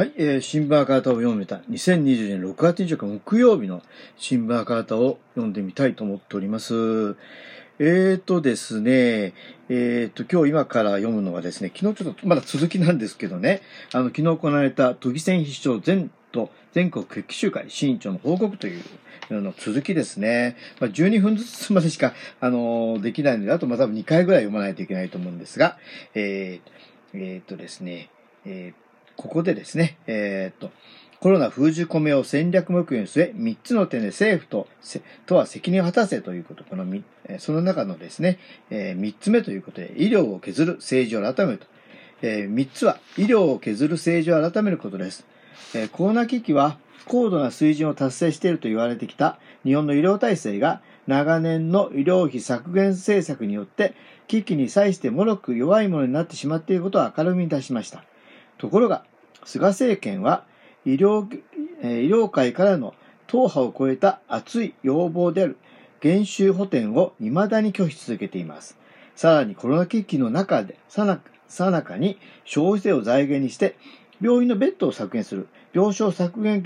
はい、えー、新聞赤旗を読めた2020年6月24日木曜日の新聞赤旗を読んでみたいと思っております。えーとですね、えーと、今日今から読むのはですね、昨日ちょっとまだ続きなんですけどね、あの、昨日行われた都議選必勝全と全国決起集会新委員長の報告というの続きですね。まあ、12分ずつまでしか、あの、できないので、あとまた2回ぐらい読まないといけないと思うんですが、えー、えー、とですね、えーここでですね、えー、っと、コロナ封じ込めを戦略目標に据え、3つの点で政府と、とは責任を果たせということ、この、その中のですね、えー、3つ目ということで、医療を削る政治を改めると。えー、3つは、医療を削る政治を改めることです。えー、コロナ危機は、高度な水準を達成していると言われてきた日本の医療体制が長年の医療費削減政策によって危機に際して脆く弱いものになってしまっていることを明るみに出しました。ところが、菅政権は医療、医療界からの党派を超えた熱い要望である減収補填を未だに拒否続けています。さらにコロナ危機の中で、さなさなかに消費税を財源にして、病院のベッドを削減する病床削減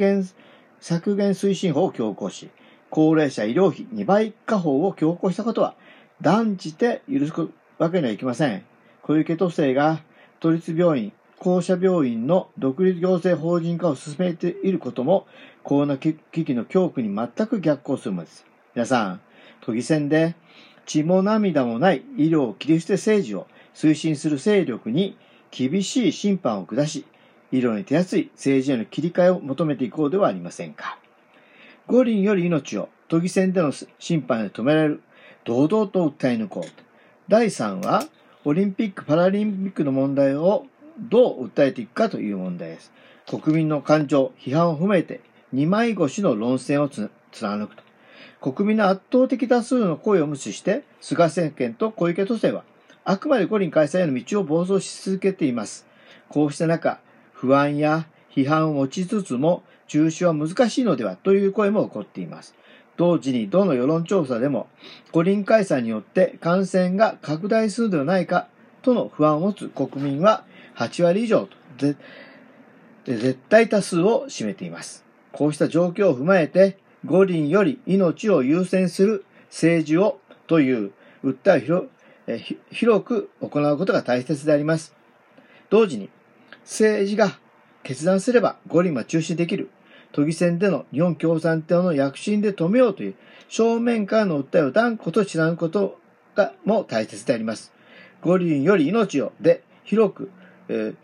削減推進法を強行し、高齢者医療費2倍化法を強行したことは断じて許すわけにはいきません。小池都政が都立病院、公社病院の独立行政法人化を進めていることも、コロナ危機の恐怖に全く逆行するものです。皆さん、都議選で血も涙もない医療を切り捨て政治を推進する勢力に厳しい審判を下し、医療に手厚い政治への切り替えを求めていこうではありませんか。五輪より命を都議選での審判で止められる、堂々と訴え抜こう。第3は、オリンピック・パラリンピックの問題をどう訴えていくかという問題です。国民の感情、批判を踏まえて、二枚越の論戦を貫くと。国民の圧倒的多数の声を無視して、菅政権と小池都政は、あくまで五輪開催への道を暴走し続けています。こうした中、不安や批判を持ちつつも、中止は難しいのではという声も起こっています。同時にどの世論調査でも、五輪開催によって感染が拡大するのではないかとの不安を持つ国民は8割以上と絶対多数を占めています。こうした状況を踏まえて、五輪より命を優先する政治をという訴えを広広く行うことが大切であります。同時に、政治が決断すれば五輪は中止できる。都議選での日本共産党の躍進で止めようという正面からの訴えを断固と貫くことがも大切であります。五輪より命をで広くえー、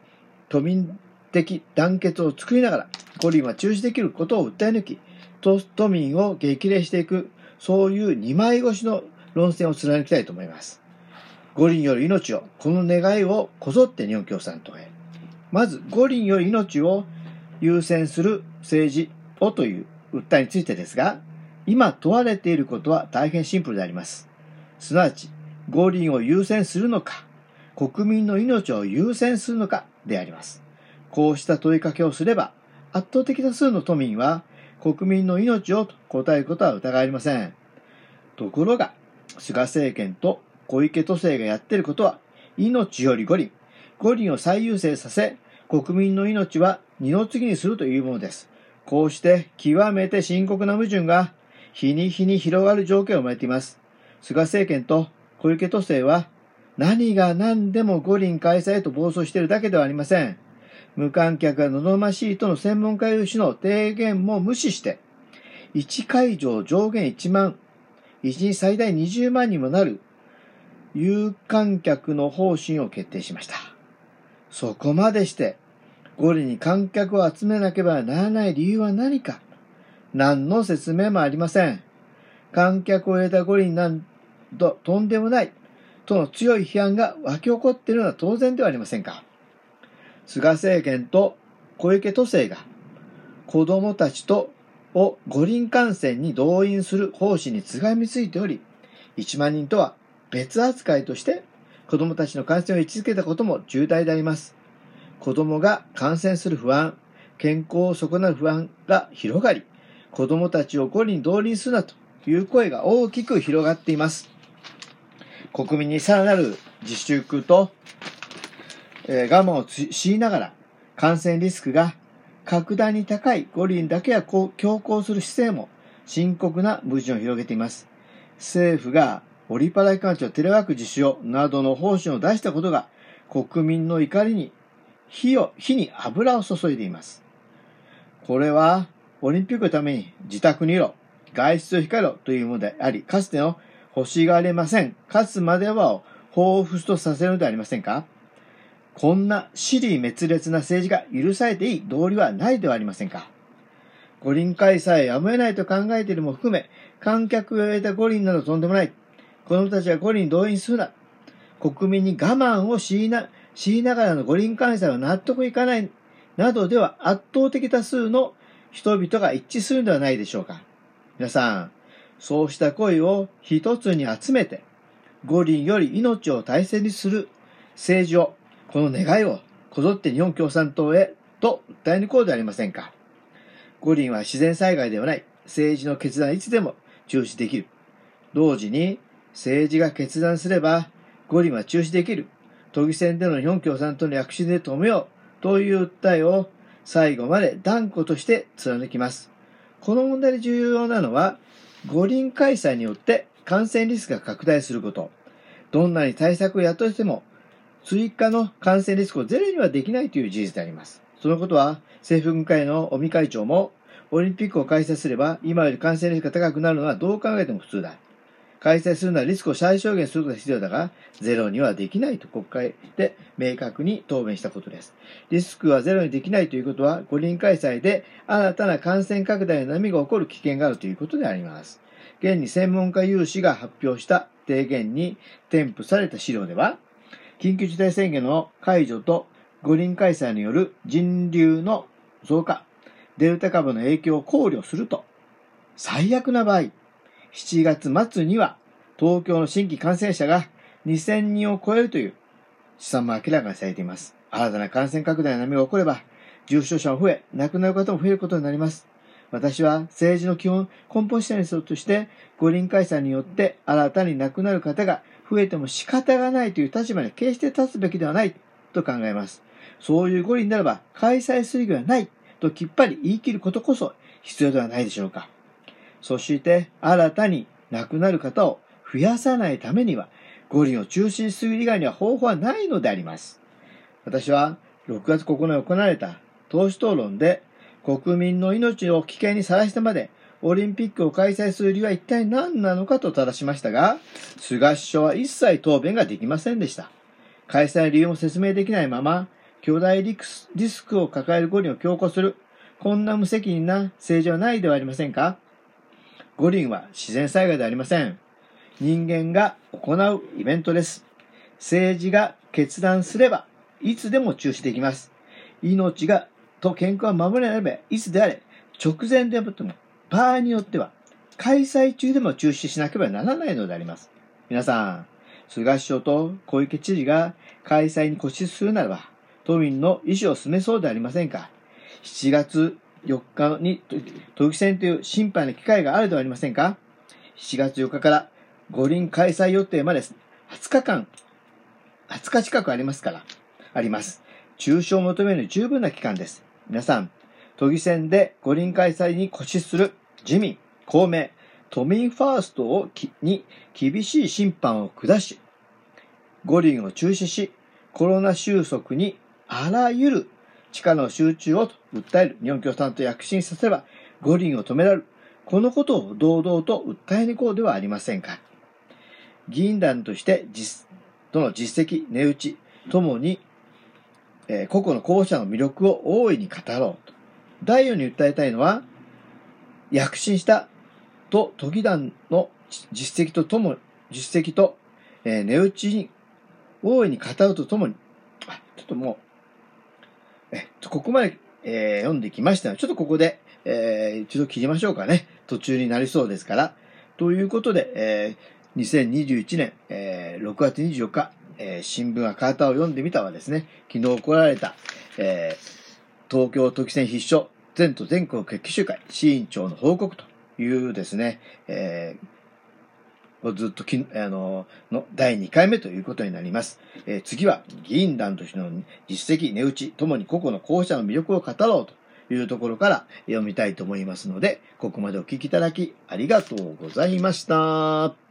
都民的団結を作りながら、五輪は中止できることを訴え抜き、都都民を激励していく、そういう二枚越しの論戦を貫きたいと思います。五輪より命を、この願いをこぞって日本共産党へ。まず、五輪より命を優先する政治をという訴えについてですが、今問われていることは大変シンプルであります。すなわち、五輪を優先するのか、国民の命を優先するのかであります。こうした問いかけをすれば、圧倒的多数の都民は国民の命をと答えることは疑いません。ところが、菅政権と小池都政がやっていることは、命より五輪、五輪を最優先させ、国民の命は二の次にするというものです。こうして極めて深刻な矛盾が日に日に広がる状況を生まれています。菅政権と小池都政は何が何でも五輪開催へと暴走しているだけではありません。無観客が望ましいとの専門家有志の提言も無視して、1会場上限1万、1日最大20万にもなる有観客の方針を決定しました。そこまでして、五輪に観客を集めなければならない理由は何か何の説明もありません。観客を入れた五輪なんととんでもないとの強い批判が湧き起こっているのは当然ではありませんか？菅政権と小池都政が子供たちとを五輪観戦に動員する方針につがみついており、1万人とは別扱いとして子供たちの感染を位置づけたことも重大であります。子供が感染する不安、健康を損なる不安が広がり、子供たちを五輪動員するなという声が大きく広がっています。国民にさらなる自粛と、えー、我慢を強いながら感染リスクが格段に高い五輪だけは強行する姿勢も深刻な矛盾を広げています。政府がオリパラ機関長テレワーク実施をなどの方針を出したことが国民の怒りに火を、火に油を注いでいます。これはオリンピックのために自宅にいろ、外出を控えろというものであり、かつての欲しがれません。勝つまではを彷彿とさせるのではありませんか？こんな死理滅裂な政治が許されていい道理はないではありませんか？五輪開催やむを得ないと考えているも含め、観客を得た五輪などとんでもない。子供たちが五輪動員するな。国民に我慢を強いな、強いながらの五輪開催は納得いかない。などでは圧倒的多数の人々が一致するのではないでしょうか。皆さん、そうした声を一つに集めて、五輪より命を大切にする政治を、この願いをこぞって日本共産党へと訴え抜こうではありませんか。五輪は自然災害ではない。政治の決断いつでも中止できる。同時に政治が決断すれば五輪は中止できる。都議選での日本共産党の躍進で止めようという訴えを最後まで断固として貫きます。この問題で重要なのは五輪開催によって感染リスクが拡大すること。どんなに対策をやっとしても追加の感染リスクをゼロにはできないという事実であります。そのことは政府軍会の尾身会長もオリンピックを開催すれば今より感染リスクが高くなるのはどう考えても普通だ。開催するならリスクを最小限することが必要だが、ゼロにはできないと国会で明確に答弁したことです。リスクはゼロにできないということは、五輪開催で新たな感染拡大の波が起こる危険があるということであります。現に専門家有志が発表した提言に添付された資料では、緊急事態宣言の解除と五輪開催による人流の増加、デルタ株の影響を考慮すると、最悪な場合、7月末には東京の新規感染者が2000人を超えるという試算も明らかにされています。新たな感染拡大の波が起これば、重症者も増え、亡くなる方も増えることになります。私は政治の基本、根本視点として、五輪開催によって新たに亡くなる方が増えても仕方がないという立場に決して立つべきではないと考えます。そういう五輪ならば開催する意義はないときっぱり言い切ることこそ必要ではないでしょうか。そして新たに亡くなる方を増やさないためには五輪を中止する以外には方法はないのであります。私は6月9日に行われた党首討論で国民の命を危険にさらしてまでオリンピックを開催する理由は一体何なのかと正しましたが、菅首相は一切答弁ができませんでした。開催の理由も説明できないまま、巨大リスクを抱える五輪を強行する、こんな無責任な政治はないではありませんか五輪は自然災害ではありません。人間が行うイベントです。政治が決断すれば、いつでも中止できます。命が、と健康を守れれば、いつであれ、直前でもっても、場合によっては、開催中でも中止しなければならないのであります。皆さん、菅首相と小池知事が開催に固執するならば、都民の意思を示そうではありませんか。7月4日に都議選という心配な機会があるではありませんか。7月4日から五輪開催予定まで20日間、20日近くありますから、あります。中止を求める十分な期間です。皆さん、都議選で五輪開催に固執する自民、公明、都民ファーストをに厳しい審判を下し、五輪を中止し、コロナ収束にあらゆる力の集中を訴える日本共産党躍進させば五輪を止められる。このことを堂々と訴えに行こうではありませんか。議員団として実、との実績、値打ちともに、えー、個々の候補者の魅力を大いに語ろうと。第4に訴えたいのは、躍進したと都議団の実績ととも、実績と、えー、値打ちに大いに語るとともに、あ、ちょっともう、えここまで、えー、読んできましたので、ちょっとここで、えー、一度切りましょうかね。途中になりそうですから。ということで、えー、2021年、えー、6月24日、えー、新聞赤旗を読んでみたはですね、昨日行われた、えー、東京都議選必勝全都全国決起集会、市委員長の報告というですね、えー、ずっとき、あの、の第2回目ということになります。えー、次は議員団としての実績、値打ちともに個々の候補者の魅力を語ろうというところから読みたいと思いますので、ここまでお聞きいただきありがとうございました。